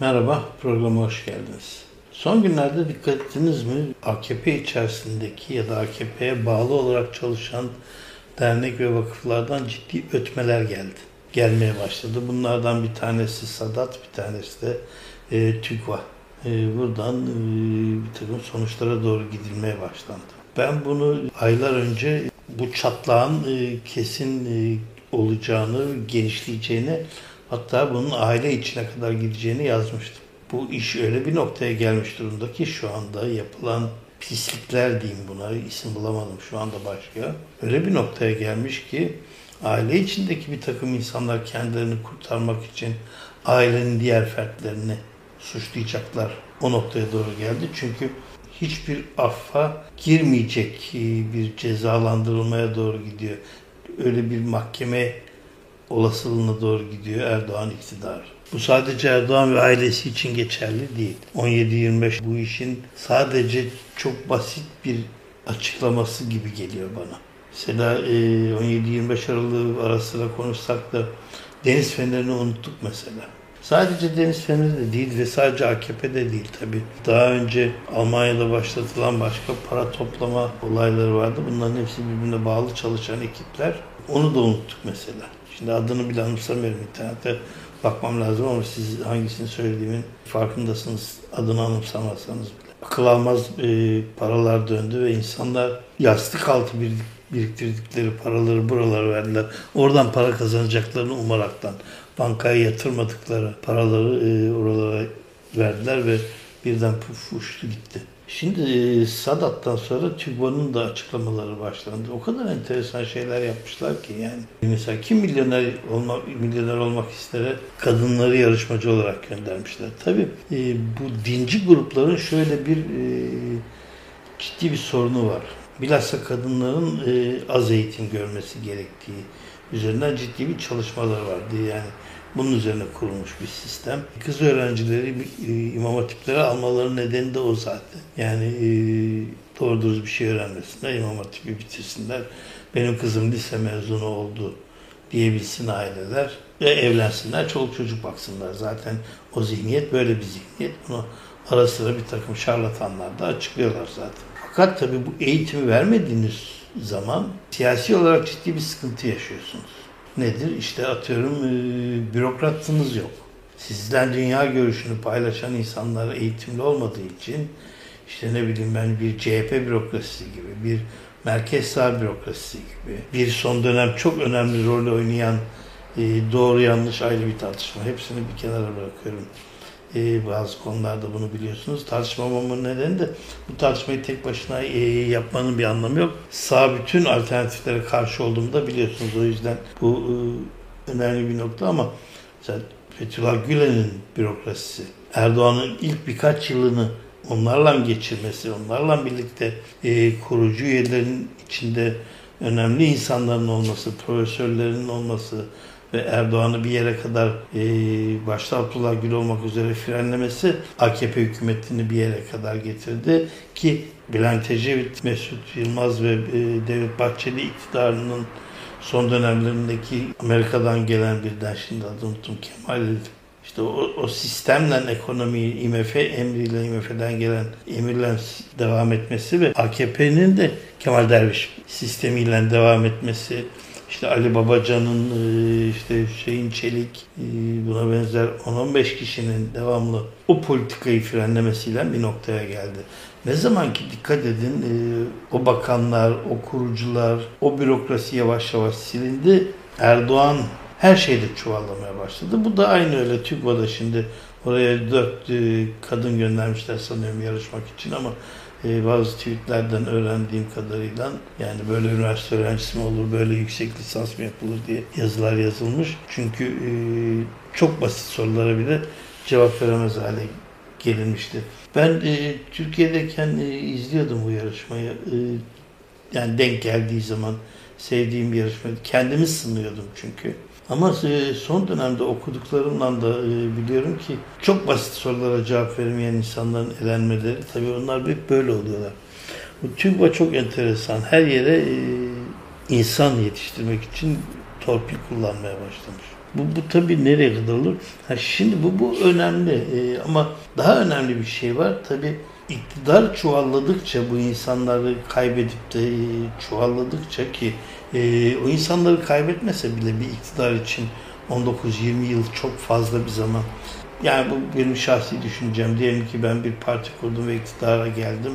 Merhaba, programa hoş geldiniz. Son günlerde dikkat ettiniz mi? AKP içerisindeki ya da AKP'ye bağlı olarak çalışan dernek ve vakıflardan ciddi ötmeler geldi. Gelmeye başladı. Bunlardan bir tanesi Sadat, bir tanesi de e, TÜGVA. E, buradan e, bir takım sonuçlara doğru gidilmeye başlandı. Ben bunu aylar önce bu çatlağın e, kesin e, olacağını, genişleyeceğini hatta bunun aile içine kadar gideceğini yazmıştım. Bu iş öyle bir noktaya gelmiş durumda ki şu anda yapılan pislikler diyeyim buna isim bulamadım şu anda başka. Öyle bir noktaya gelmiş ki aile içindeki bir takım insanlar kendilerini kurtarmak için ailenin diğer fertlerini suçlayacaklar. O noktaya doğru geldi. Çünkü hiçbir affa girmeyecek bir cezalandırılmaya doğru gidiyor. Öyle bir mahkeme olasılığına doğru gidiyor Erdoğan iktidar. Bu sadece Erdoğan ve ailesi için geçerli değil. 17-25 bu işin sadece çok basit bir açıklaması gibi geliyor bana. Mesela 17-25 Aralık arasında konuşsak da deniz fenerini unuttuk mesela. Sadece deniz feneri de değil ve sadece AKP'de değil tabii. Daha önce Almanya'da başlatılan başka para toplama olayları vardı. Bunların hepsi birbirine bağlı çalışan ekipler. Onu da unuttuk mesela. Şimdi adını bile anımsamıyorum internette bakmam lazım ama siz hangisini söylediğimin farkındasınız. Adını anımsamazsanız bile. Akıl almaz e, paralar döndü ve insanlar yastık altı biriktirdikleri paraları buralara verdiler. Oradan para kazanacaklarını umaraktan bankaya yatırmadıkları paraları e, oralara verdiler ve birden puf uçtu gitti. Şimdi e, Sadat'tan sonra TÜGVA'nın da açıklamaları başlandı. O kadar enteresan şeyler yapmışlar ki yani. Mesela kim milyoner olmak milyoner olmak istere kadınları yarışmacı olarak göndermişler. Tabii e, bu dinci grupların şöyle bir e, ciddi bir sorunu var. Bilhassa kadınların az eğitim görmesi gerektiği üzerinden ciddi bir çalışmalar vardı. Yani bunun üzerine kurulmuş bir sistem. Kız öğrencileri e, imam hatiplere almaları nedeni de o zaten. Yani e, doğru dürüst bir şey öğrenmesinler, imam hatipi bitirsinler. Benim kızım lise mezunu oldu diyebilsin aileler ve evlensinler, çoluk çocuk baksınlar. Zaten o zihniyet böyle bir zihniyet. Bunu ara sıra bir takım şarlatanlar da açıklıyorlar zaten. Fakat tabii bu eğitimi vermediğiniz zaman siyasi olarak ciddi bir sıkıntı yaşıyorsunuz. Nedir? İşte atıyorum e, bürokratınız yok. Sizden dünya görüşünü paylaşan insanlar eğitimli olmadığı için işte ne bileyim ben bir CHP bürokrasisi gibi, bir merkez sağ bürokrasisi gibi, bir son dönem çok önemli rol oynayan e, doğru yanlış ayrı bir tartışma. Hepsini bir kenara bırakıyorum e, bazı konularda bunu biliyorsunuz. Tartışmamamın nedeni de bu tartışmayı tek başına e, yapmanın bir anlamı yok. Sağ bütün alternatiflere karşı olduğumu da biliyorsunuz. O yüzden bu e, önemli bir nokta ama mesela Fethullah Gülen'in bürokrasisi, Erdoğan'ın ilk birkaç yılını onlarla geçirmesi, onlarla birlikte e, kurucu üyelerin içinde önemli insanların olması, profesörlerin olması, ve Erdoğan'ı bir yere kadar e, başta Abdullah Gül olmak üzere frenlemesi AKP hükümetini bir yere kadar getirdi. Ki Bülent Ecevit, Mesut Yılmaz ve e, Devlet Bahçeli iktidarının son dönemlerindeki Amerika'dan gelen birden şimdi adını unuttum Kemal işte o, o sistemle ekonomiyi IMF emriyle IMF'den gelen emirle devam etmesi ve AKP'nin de Kemal Derviş sistemiyle devam etmesi işte Ali Babacan'ın e, işte şeyin Çelik e, buna benzer 10-15 kişinin devamlı o politikayı frenlemesiyle bir noktaya geldi. Ne zaman ki dikkat edin e, o bakanlar, o kurucular, o bürokrasi yavaş yavaş silindi. Erdoğan her şeyde çuvallamaya başladı. Bu da aynı öyle TÜGVA'da şimdi oraya dört kadın göndermişler sanıyorum yarışmak için ama e, bazı tweetlerden öğrendiğim kadarıyla yani böyle üniversite öğrencisi mi olur, böyle yüksek lisans mı yapılır diye yazılar yazılmış. Çünkü e, çok basit sorulara bile cevap veremez hale gelinmişti. Ben e, Türkiye'deyken e, izliyordum bu yarışmayı. E, yani denk geldiği zaman sevdiğim yarışma. Kendimi sınıyordum çünkü. Ama e, son dönemde okuduklarımdan da e, biliyorum ki çok basit sorulara cevap vermeyen insanların elenmeleri tabii onlar hep böyle oluyorlar. Bu TÜGVA çok enteresan. Her yere e, insan yetiştirmek için torpil kullanmaya başlamış. Bu, bu tabii nereye kadar olur? Ha şimdi bu, bu önemli ama daha önemli bir şey var. Tabii iktidar çuvalladıkça bu insanları kaybedip de e, çuvalladıkça ki e, o insanları kaybetmese bile bir iktidar için 19-20 yıl çok fazla bir zaman. Yani bu benim şahsi düşüncem. Diyelim ki ben bir parti kurdum ve iktidara geldim.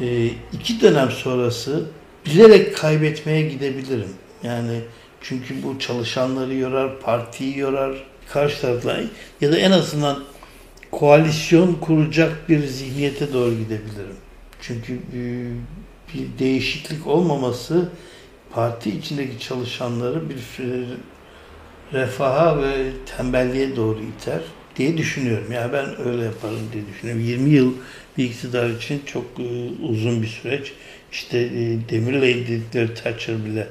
E, iki dönem sonrası bilerek kaybetmeye gidebilirim. Yani çünkü bu çalışanları yorar, partiyi yorar, karşı tarafla ya da en azından koalisyon kuracak bir zihniyete doğru gidebilirim. Çünkü e, bir değişiklik olmaması parti içindeki çalışanları bir refaha ve tembelliğe doğru iter diye düşünüyorum. Yani ben öyle yaparım diye düşünüyorum. 20 yıl bir iktidar için çok e, uzun bir süreç. İşte e, Demirel'e dedikleri Thatcher bile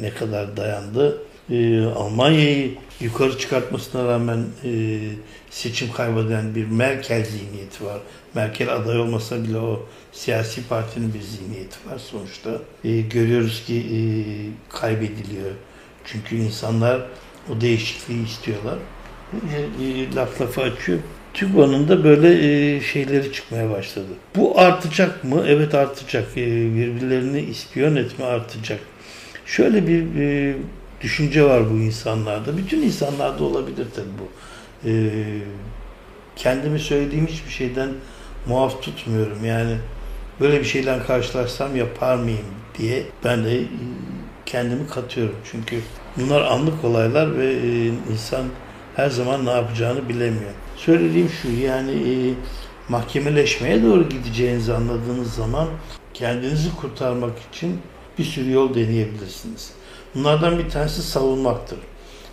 ne kadar dayandı. E, Almanya'yı yukarı çıkartmasına rağmen e, seçim kaybeden bir Merkel zihniyeti var. Merkel aday olmasa bile o siyasi partinin bir zihniyeti var sonuçta. E, görüyoruz ki e, kaybediliyor. Çünkü insanlar o değişikliği istiyorlar. E, e, laf lafı açıyor. TÜGVA'nın da böyle e, şeyleri çıkmaya başladı. Bu artacak mı? Evet artacak. E, birbirlerini ispiyon etme artacak. Şöyle bir e, düşünce var bu insanlarda. Bütün insanlarda olabilir tabii bu. E, kendimi söylediğim hiçbir şeyden muaf tutmuyorum. Yani böyle bir şeyle karşılaşsam yapar mıyım diye ben de e, kendimi katıyorum. Çünkü bunlar anlık olaylar ve e, insan her zaman ne yapacağını bilemiyor. Söylediğim şu yani e, mahkemeleşmeye doğru gideceğinizi anladığınız zaman kendinizi kurtarmak için bir sürü yol deneyebilirsiniz. Bunlardan bir tanesi savunmaktır.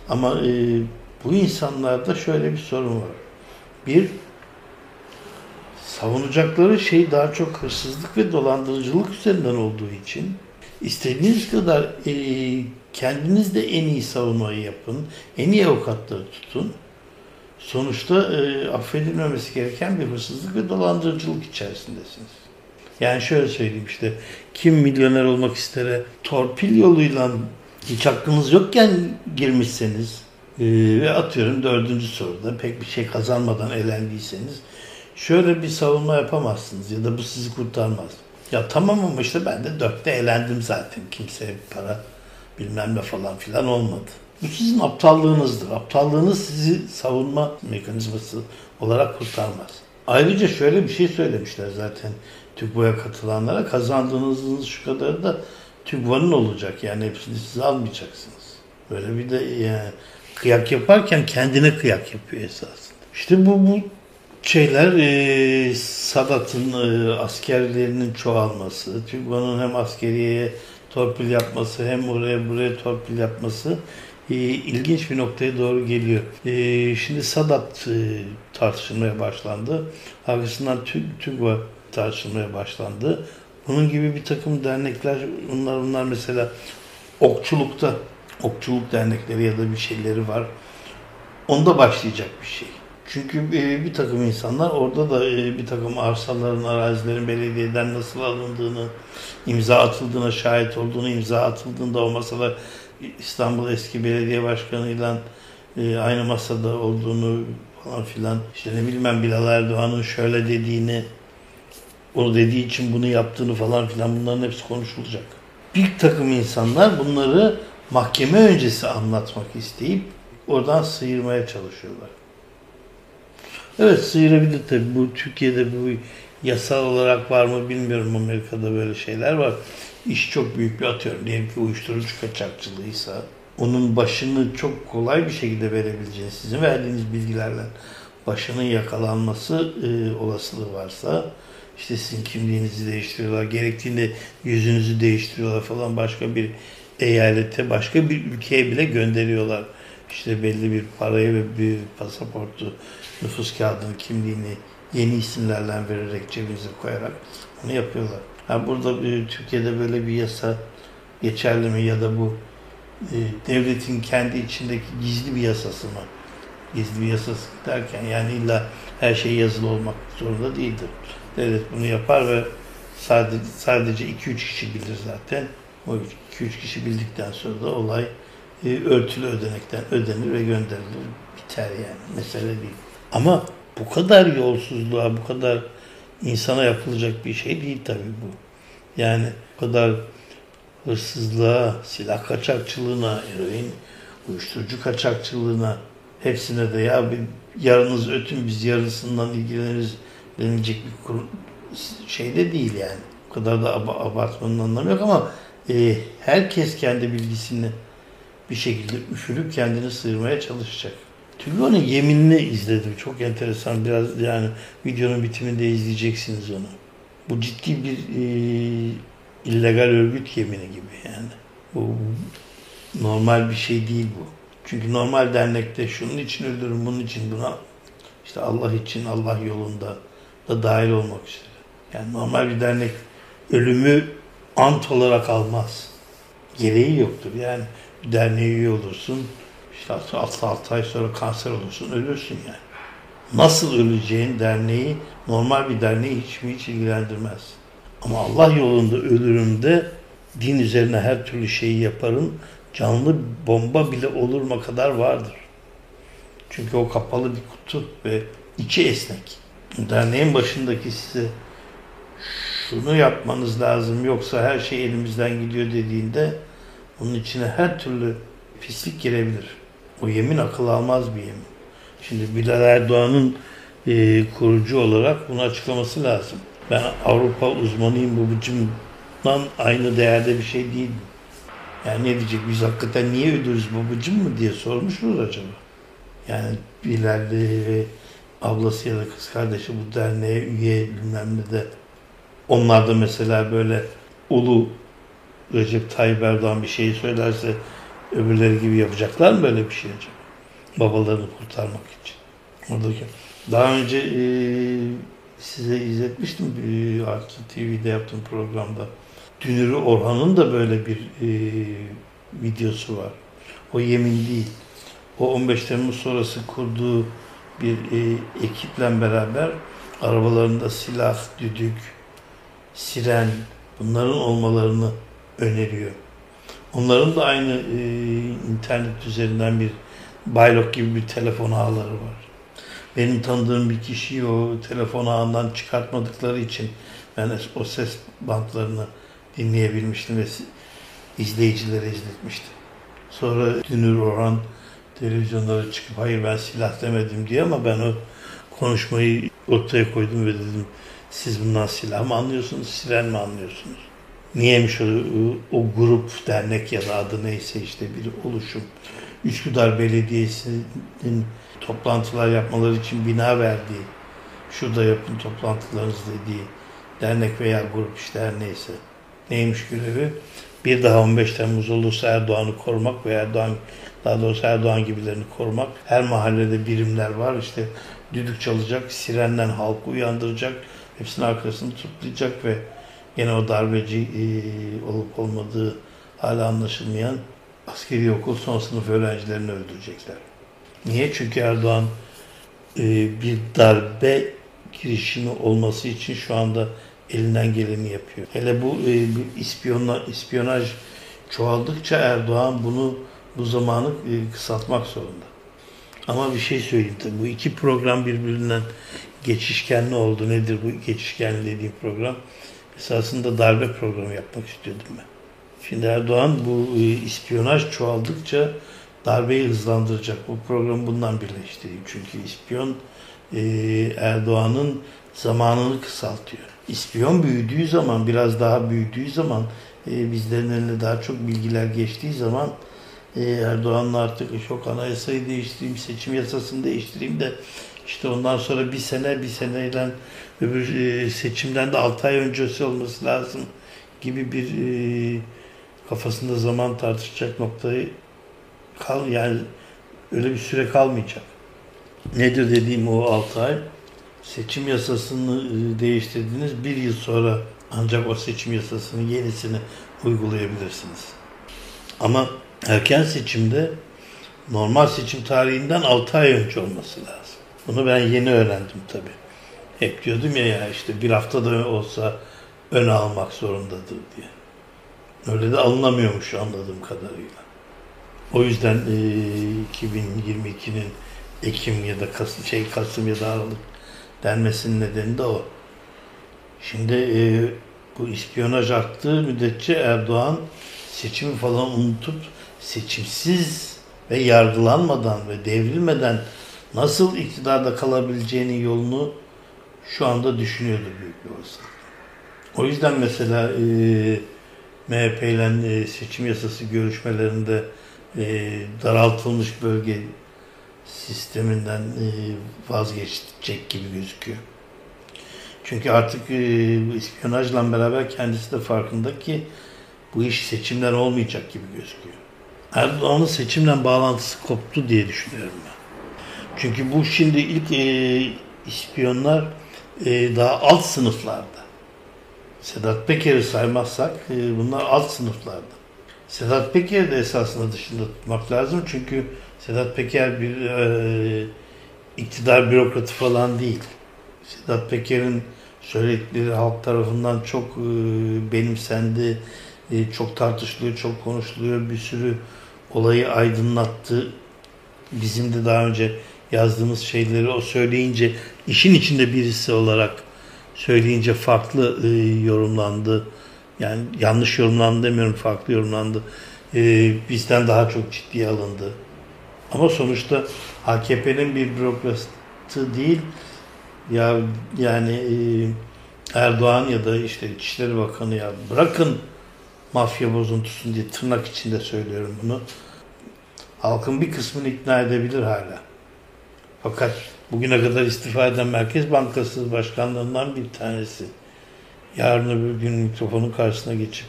Ama e, bu insanlarda şöyle bir sorun var. Bir, savunacakları şey daha çok hırsızlık ve dolandırıcılık üzerinden olduğu için istediğiniz kadar e, kendiniz de en iyi savunmayı yapın, en iyi avukatları tutun. Sonuçta e, affedilmemesi gereken bir hırsızlık ve dolandırıcılık içerisindesiniz. Yani şöyle söyleyeyim işte kim milyoner olmak istere torpil yoluyla hiç hakkınız yokken girmişseniz e, ve atıyorum dördüncü soruda pek bir şey kazanmadan elendiyseniz şöyle bir savunma yapamazsınız ya da bu sizi kurtarmaz. Ya tamam ama işte ben de dörtte elendim zaten. Kimseye para bilmem ne falan filan olmadı. Bu sizin aptallığınızdır. Aptallığınız sizi savunma mekanizması olarak kurtarmaz. Ayrıca şöyle bir şey söylemişler zaten TÜGVA'ya katılanlara. Kazandığınızın şu kadarı da TÜGVA'nın olacak. Yani hepsini siz almayacaksınız. Böyle bir de yani kıyak yaparken kendine kıyak yapıyor esasında. İşte bu, bu şeyler e, Sadat'ın e, askerlerinin çoğalması, TÜGVA'nın hem askeriyeye torpil yapması hem oraya buraya torpil yapması e, ilginç bir noktaya doğru geliyor. E, şimdi Sadat e, tartışılmaya başlandı. Arkasından TÜGVA tartışılmaya başlandı. Bunun gibi bir takım dernekler, bunlar bunlar mesela okçulukta, okçuluk dernekleri ya da bir şeyleri var. Onda başlayacak bir şey. Çünkü e, bir takım insanlar orada da e, bir takım arsaların, arazilerin belediyeden nasıl alındığını, imza atıldığına şahit olduğunu, imza atıldığında o masada İstanbul eski belediye başkanıyla e, aynı masada olduğunu falan filan. İşte ne bilmem Bilal Erdoğan'ın şöyle dediğini, o dediği için bunu yaptığını falan filan bunların hepsi konuşulacak. Bir takım insanlar bunları mahkeme öncesi anlatmak isteyip oradan sıyırmaya çalışıyorlar. Evet sıyırabilir tabii. Bu Türkiye'de bu yasal olarak var mı bilmiyorum. Amerika'da böyle şeyler var. İş çok büyük bir atıyorum. Diyelim ki uyuşturucu kaçakçılığıysa onun başını çok kolay bir şekilde verebileceğiniz sizin verdiğiniz bilgilerle başının yakalanması e, olasılığı varsa işte sizin kimliğinizi değiştiriyorlar. Gerektiğinde yüzünüzü değiştiriyorlar falan başka bir eyalete, başka bir ülkeye bile gönderiyorlar. İşte belli bir parayı ve bir pasaportu nüfus kağıdını, kimliğini yeni isimlerle vererek cebinize koyarak bunu yapıyorlar. Ha burada bir, Türkiye'de böyle bir yasa geçerli mi ya da bu e, devletin kendi içindeki gizli bir yasası mı? Gizli bir yasası derken yani illa her şey yazılı olmak zorunda değildir. Devlet bunu yapar ve sadece sadece 2-3 kişi bilir zaten. O 2-3 kişi bildikten sonra da olay e, örtülü ödenekten ödenir ve gönderilir. Biter yani. Mesele değil. Ama bu kadar yolsuzluğa, bu kadar insana yapılacak bir şey değil tabii bu. Yani bu kadar hırsızlığa, silah kaçakçılığına, eroin, uyuşturucu kaçakçılığına hepsine de ya bir yarınız ötün biz yarısından ilgileniriz denilecek bir şey de değil yani. O kadar da ab abartmanın anlamı yok ama e, herkes kendi bilgisini bir şekilde üfürüp kendini sıyırmaya çalışacak. Tülyon'un yeminini izledim. Çok enteresan. Biraz yani videonun bitiminde izleyeceksiniz onu. Bu ciddi bir e, illegal örgüt yemini gibi yani. Bu normal bir şey değil bu. Çünkü normal dernekte şunun için öldürün, bunun için buna işte Allah için, Allah yolunda da dahil olmak üzere. Yani normal bir dernek ölümü ant olarak almaz. Gereği yoktur. Yani bir derneğe üye olursun, işte 6 ay sonra kanser olursun, ölürsün yani. Nasıl öleceğin derneği, normal bir derneği hiç mi hiç ilgilendirmez. Ama Allah yolunda ölürümde din üzerine her türlü şeyi yaparım. Canlı bomba bile olurma kadar vardır. Çünkü o kapalı bir kutu ve içi esnek. Derneğin başındaki size şunu yapmanız lazım yoksa her şey elimizden gidiyor dediğinde onun içine her türlü pislik girebilir. O yemin akıl almaz bir yemin. Şimdi Bilal Erdoğan'ın e, kurucu olarak bunu açıklaması lazım. Ben Avrupa uzmanıyım babacımdan aynı değerde bir şey değil. Yani ne diyecek biz hakikaten niye ödüyoruz babacım mı diye sormuş sormuşlar acaba. Yani Bilal ve ablası ya da kız kardeşi bu derneğe üye bilmem ne de onlar da mesela böyle ulu Recep Tayyip Erdoğan bir şeyi söylerse öbürleri gibi yapacaklar mı böyle bir şey acaba? Babalarını kurtarmak için. Oradaki. Daha önce e, size izletmiştim bir Artı TV'de yaptığım programda. Dünürü Orhan'ın da böyle bir e, videosu var. O yemin değil. O 15 Temmuz sonrası kurduğu bir e, ekiple beraber arabalarında silah, düdük, siren bunların olmalarını öneriyor. Onların da aynı e, internet üzerinden bir Baylok gibi bir telefon ağları var. Benim tanıdığım bir kişiyi o telefon ağından çıkartmadıkları için ben o ses bantlarını dinleyebilmiştim ve izleyicilere izletmiştim. Sonra Dünür Orhan televizyonlara çıkıp hayır ben silah demedim diye ama ben o konuşmayı ortaya koydum ve dedim siz bundan silah mı anlıyorsunuz, siren mi anlıyorsunuz? Niyeymiş o, o grup, dernek ya da adı neyse işte bir oluşum. Üsküdar Belediyesi'nin toplantılar yapmaları için bina verdiği, şurada yapın toplantılarınızı dediği dernek veya grup işte her neyse. Neymiş görevi? Bir daha 15 Temmuz olursa Erdoğan'ı korumak veya Erdoğan, daha doğrusu Erdoğan gibilerini korumak. Her mahallede birimler var. İşte düdük çalacak, sirenden halkı uyandıracak, hepsinin arkasını tutlayacak ve Yine o darbeci e, olup olmadığı hala anlaşılmayan askeri okul son sınıf öğrencilerini öldürecekler. Niye? Çünkü Erdoğan e, bir darbe girişimi olması için şu anda elinden geleni yapıyor. Hele bu e, ispiyonla, ispiyonaj çoğaldıkça Erdoğan bunu bu zamanı e, kısaltmak zorunda. Ama bir şey söyleyeyim tabii. Bu iki program birbirinden geçişkenli oldu. Nedir bu geçişkenli dediğim program? esasında darbe programı yapmak istiyordum ben. Şimdi Erdoğan bu e, ispiyonaj çoğaldıkça darbeyi hızlandıracak. Bu programı bundan birleştireyim. Çünkü ispiyon e, Erdoğan'ın zamanını kısaltıyor. İspiyon büyüdüğü zaman, biraz daha büyüdüğü zaman, bizlerin eline daha çok bilgiler geçtiği zaman Erdoğan'la artık çok anayasayı değiştireyim, seçim yasasını değiştireyim de işte ondan sonra bir sene, bir seneyle öbür e, seçimden de 6 ay öncesi olması lazım gibi bir e, kafasında zaman tartışacak noktayı kal yani öyle bir süre kalmayacak. Nedir dediğim o 6 ay? Seçim yasasını e, değiştirdiğiniz bir yıl sonra ancak o seçim yasasını yenisini uygulayabilirsiniz. Ama erken seçimde normal seçim tarihinden 6 ay önce olması lazım. Bunu ben yeni öğrendim tabii. Hep diyordum ya, ya işte bir haftada olsa öne almak zorundadır diye. Öyle de alınamıyormuş anladığım kadarıyla. O yüzden e, 2022'nin Ekim ya da Kasım, şey Kasım ya da Aralık denmesinin nedeni de o. Şimdi e, bu ispiyonaj arttığı müddetçe Erdoğan seçimi falan unutup seçimsiz ve yargılanmadan ve devrilmeden nasıl iktidarda kalabileceğinin yolunu şu anda düşünüyordur büyük bir olasılık. O yüzden mesela e, MHP ile e, seçim yasası görüşmelerinde e, daraltılmış bölge sisteminden e, vazgeçecek gibi gözüküyor. Çünkü artık e, ispiyonajla beraber kendisi de farkında ki bu iş seçimler olmayacak gibi gözüküyor. Erdoğan'ın seçimle bağlantısı koptu diye düşünüyorum ben. Çünkü bu şimdi ilk e, ispiyonlar e, daha alt sınıflarda. Sedat Peker'i saymazsak e, bunlar alt sınıflarda. Sedat Peker'i de esasında dışında tutmak lazım çünkü Sedat Peker bir e, iktidar bürokratı falan değil. Sedat Peker'in söyledikleri halk tarafından çok e, benimsendi, e, çok tartışılıyor, çok konuşuluyor, bir sürü olayı aydınlattı. Bizim de daha önce yazdığımız şeyleri o söyleyince işin içinde birisi olarak söyleyince farklı e, yorumlandı. Yani yanlış yorumlandı demiyorum, farklı yorumlandı. E, bizden daha çok ciddiye alındı. Ama sonuçta AKP'nin bir bürokratı değil, ya yani e, Erdoğan ya da işte İçişleri Bakanı ya bırakın mafya bozuntusun diye tırnak içinde söylüyorum bunu. Halkın bir kısmını ikna edebilir hala. Fakat bugüne kadar istifa eden Merkez Bankası başkanlarından bir tanesi yarın öbür gün mikrofonun karşısına geçip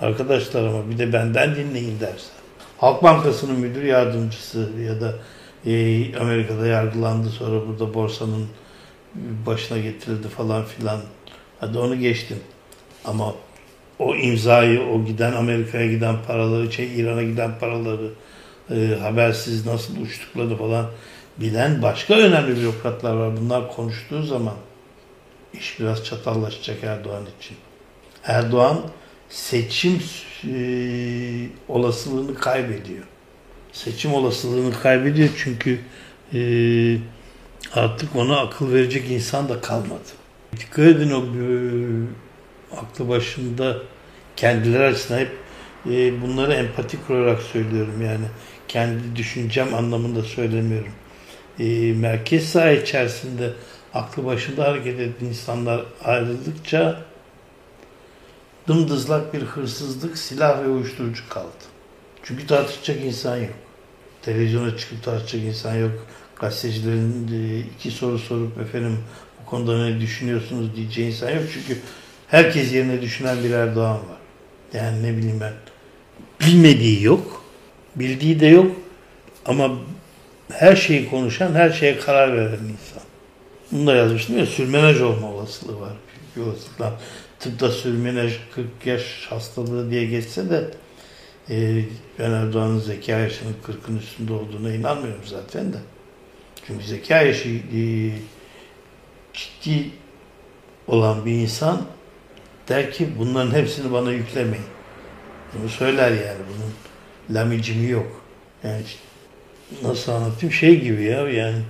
arkadaşlar ama bir de benden dinleyin derse. Halk Bankası'nın müdür yardımcısı ya da Amerika'da yargılandı sonra burada borsanın başına getirildi falan filan. Hadi onu geçtim. Ama o imzayı, o giden Amerika'ya giden paraları, şey İran'a giden paraları e, habersiz nasıl uçtuklarını falan bilen başka önemli bürokratlar var. Bunlar konuştuğu zaman iş biraz çatallaşacak Erdoğan için. Erdoğan seçim e, olasılığını kaybediyor. Seçim olasılığını kaybediyor çünkü e, artık ona akıl verecek insan da kalmadı. Dikkat edin o e, aklı başında kendileri açısından hep e, bunları empatik olarak söylüyorum yani kendi düşüncem anlamında söylemiyorum. E, merkez saha içerisinde aklı başında hareket eden insanlar ayrıldıkça dımdızlak bir hırsızlık, silah ve uyuşturucu kaldı. Çünkü tartışacak insan yok. Televizyona çıkıp tartışacak insan yok. Gazetecilerin e, iki soru sorup efendim bu konuda ne düşünüyorsunuz diyeceği insan yok. Çünkü herkes yerine düşünen bir Erdoğan var. Yani ne bileyim ben. Bilmediği yok. Bildiği de yok. Ama her şeyi konuşan, her şeye karar veren insan. Bunu da yazmıştım ya, sürmenaj olma olasılığı var. Bir olasılıkla. Tıpta sürmenaj 40 yaş hastalığı diye geçse de e, ben Erdoğan'ın zeka yaşının 40'ın üstünde olduğuna inanmıyorum zaten de. Çünkü zeka yaşı e, ciddi olan bir insan der ki bunların hepsini bana yüklemeyin. Bunu söyler yani. Bunun lamicimi yok. Yani nasıl anlatayım? Şey gibi ya yani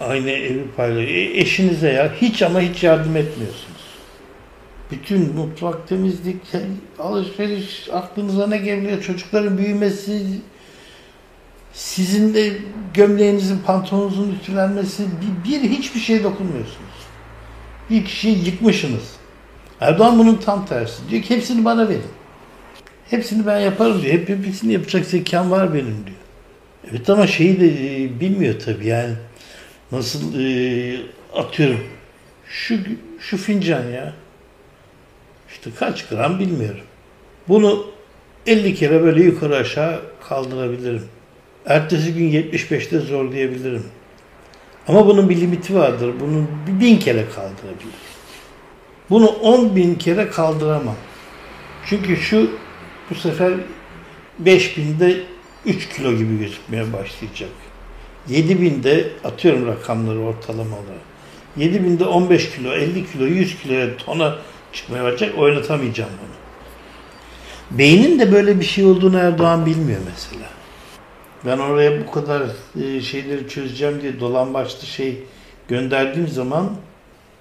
aynı evi paylaşıyor. E, eşinize ya hiç ama hiç yardım etmiyorsunuz. Bütün mutfak temizlik, alışveriş aklınıza ne geliyor? Çocukların büyümesi, sizin de gömleğinizin, pantolonunuzun ütülenmesi, bir, bir hiçbir şeye dokunmuyorsunuz. Bir kişiyi yıkmışsınız. Erdoğan bunun tam tersi. Diyor ki hepsini bana verin. Hepsini ben yaparım diyor. Hep hepsini yapacak zekam var benim diyor. Evet ama şeyi de e, bilmiyor tabii yani. Nasıl e, atıyorum şu şu fincan ya. İşte kaç gram bilmiyorum. Bunu 50 kere böyle yukarı aşağı kaldırabilirim. Ertesi gün 75'te zorlayabilirim. Ama bunun bir limiti vardır. Bunu bin kere kaldırabilirim. Bunu 10 bin kere kaldıramam. Çünkü şu bu sefer 5000'de 3 kilo gibi gözükmeye başlayacak. 7000'de atıyorum rakamları ortalama olarak. 7000'de 15 kilo, 50 kilo, 100 kiloya tona çıkmaya başlayacak. Oynatamayacağım bunu. Beynin de böyle bir şey olduğunu Erdoğan bilmiyor mesela. Ben oraya bu kadar e, şeyleri çözeceğim diye dolambaçlı şey gönderdiğim zaman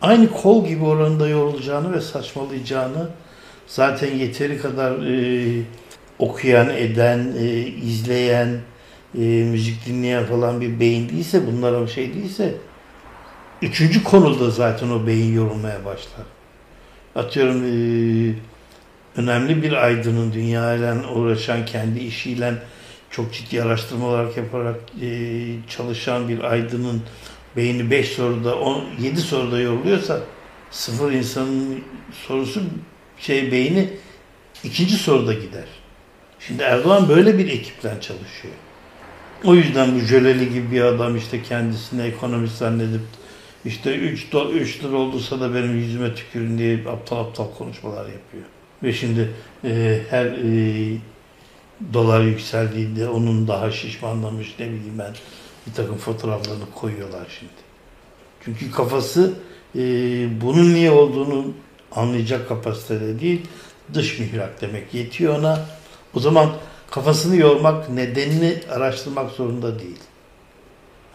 aynı kol gibi oranında yorulacağını ve saçmalayacağını zaten yeteri kadar e, okuyan, eden, e, izleyen, e, müzik dinleyen falan bir beyin değilse, bunlara şey değilse üçüncü konuda zaten o beyin yorulmaya başlar. Atıyorum e, önemli bir aydının dünyayla uğraşan, kendi işiyle çok ciddi araştırmalar yaparak e, çalışan bir aydının beyni 5 soruda, 10, 7 soruda yoruluyorsa sıfır insanın sorusu şey beyni ikinci soruda gider. Şimdi Erdoğan böyle bir ekiple çalışıyor. O yüzden bu jöleli gibi bir adam işte kendisine ekonomist zannedip işte 3 3 lira olduysa da benim yüzüme tükürün diye aptal aptal konuşmalar yapıyor. Ve şimdi e, her e, dolar yükseldiğinde onun daha şişmanlamış ne bileyim ben bir takım fotoğraflarını koyuyorlar şimdi. Çünkü kafası e, bunun niye olduğunu anlayacak kapasitede değil, dış mihrak demek yetiyor ona. O zaman kafasını yormak, nedenini araştırmak zorunda değil.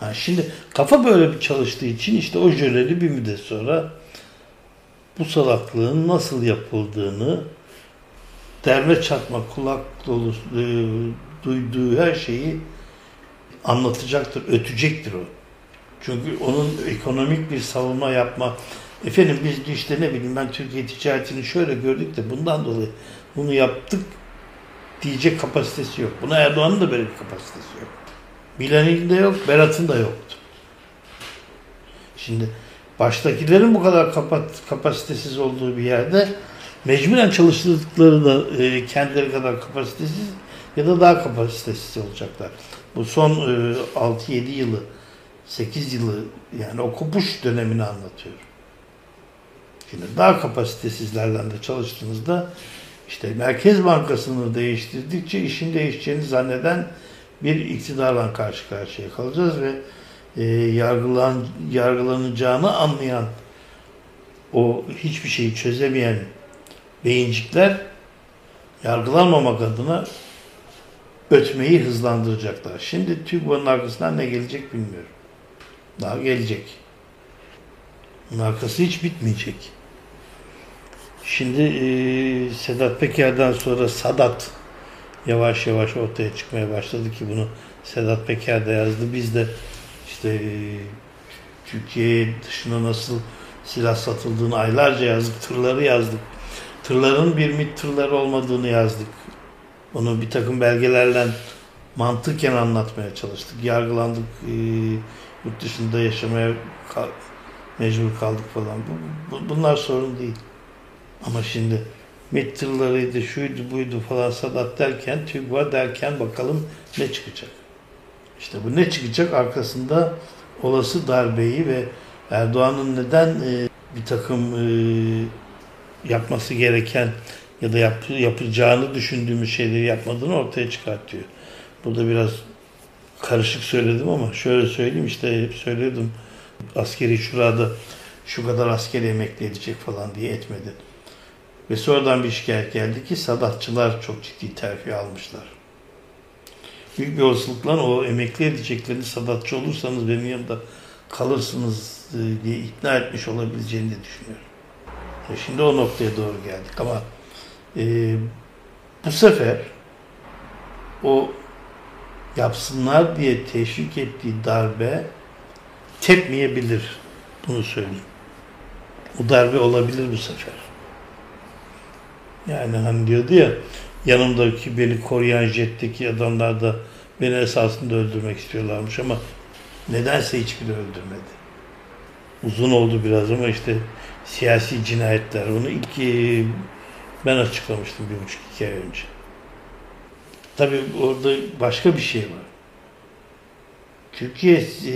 Ha, şimdi kafa böyle bir çalıştığı için işte o jöleli bir müddet sonra bu salaklığın nasıl yapıldığını derme çatma kulak dolu e, duyduğu her şeyi anlatacaktır, ötecektir o. Çünkü onun ekonomik bir savunma yapma efendim biz işte ne bileyim ben Türkiye ticaretini şöyle gördük de bundan dolayı bunu yaptık diyecek kapasitesi yok. Buna Erdoğan'ın da böyle bir kapasitesi yok. Bilal'in de yok, Berat'ın da yoktu. Şimdi baştakilerin bu kadar kapat, kapasitesiz olduğu bir yerde mecburen çalıştırdıkları da e, kendileri kadar kapasitesiz ya da daha kapasitesiz olacaklar. Bu son e, 6-7 yılı, 8 yılı yani o kopuş dönemini anlatıyorum. Şimdi daha kapasitesizlerden de çalıştığınızda işte Merkez Bankası'nı değiştirdikçe işin değişeceğini zanneden bir iktidarla karşı karşıya kalacağız ve e, yargılan, yargılanacağını anlayan o hiçbir şeyi çözemeyen beyincikler yargılanmamak adına ötmeyi hızlandıracaklar. Şimdi TÜGVA'nın arkasından ne gelecek bilmiyorum. Daha gelecek. Bunun arkası hiç bitmeyecek. Şimdi e, Sedat Peker'den sonra Sadat yavaş yavaş ortaya çıkmaya başladı ki bunu Sedat Peker de yazdı. Biz de işte e, Türkiye dışına nasıl silah satıldığını aylarca yazdık. Tırları yazdık. Tırların bir MİT tırları olmadığını yazdık. Onu bir takım belgelerle mantıken anlatmaya çalıştık. Yargılandık. E, yurt dışında yaşamaya mecbur kaldık falan. Bu, bu, bunlar sorun değil. Ama şimdi MİT tırlarıydı, şuydu buydu falan Sadat derken, TÜGVA derken bakalım ne çıkacak. İşte bu ne çıkacak arkasında olası darbeyi ve Erdoğan'ın neden e, bir takım e, yapması gereken ya da yap, yapacağını düşündüğümüz şeyleri yapmadığını ortaya çıkartıyor. Burada biraz karışık söyledim ama şöyle söyleyeyim işte hep söylüyordum askeri şurada şu kadar askeri emekli edecek falan diye etmedi. Ve sonradan bir şikayet geldi ki Sadatçılar çok ciddi terfi almışlar. Büyük bir olasılıkla o emekli edeceklerini Sadatçı olursanız benim yanımda kalırsınız e, diye ikna etmiş olabileceğini de düşünüyorum. Şimdi o noktaya doğru geldik ama e, bu sefer o yapsınlar diye teşvik ettiği darbe tepmeyebilir. Bunu söyleyeyim. O darbe olabilir bu sefer. Yani hani diyordu ya yanımdaki beni koruyan jetteki adamlar da beni esasında öldürmek istiyorlarmış ama nedense hiçbiri öldürmedi. Uzun oldu biraz ama işte siyasi cinayetler. Bunu ilk e, ben açıklamıştım bir buçuk iki ay önce. Tabii orada başka bir şey var. Türkiye e,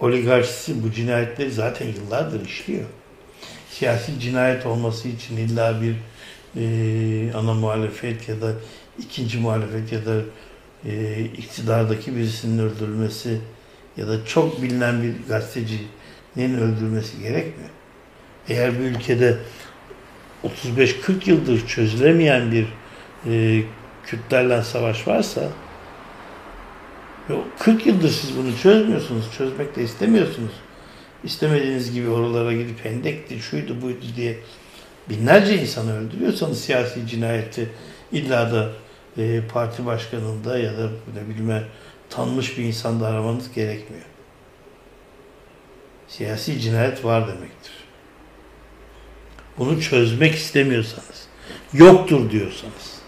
oligarşisi bu cinayetleri zaten yıllardır işliyor. Siyasi cinayet olması için illa bir e, ana muhalefet ya da ikinci muhalefet ya da e, iktidardaki birisinin öldürülmesi ya da çok bilinen bir gazetecinin öldürülmesi gerekmiyor. Eğer bir ülkede 35-40 yıldır çözülemeyen bir e, Kürtlerle savaş varsa Yok, 40 yıldır siz bunu çözmüyorsunuz. Çözmek de istemiyorsunuz. İstemediğiniz gibi oralara gidip hendekti, şuydu buydu diye binlerce insanı öldürüyorsanız siyasi cinayeti illa da e, parti başkanında ya da ne bileyim tanınmış bir insanda aramanız gerekmiyor. Siyasi cinayet var demektir. Bunu çözmek istemiyorsanız, yoktur diyorsanız.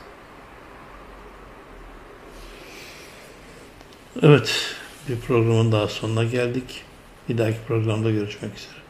Evet, bir programın daha sonuna geldik. Bir dahaki programda görüşmek üzere.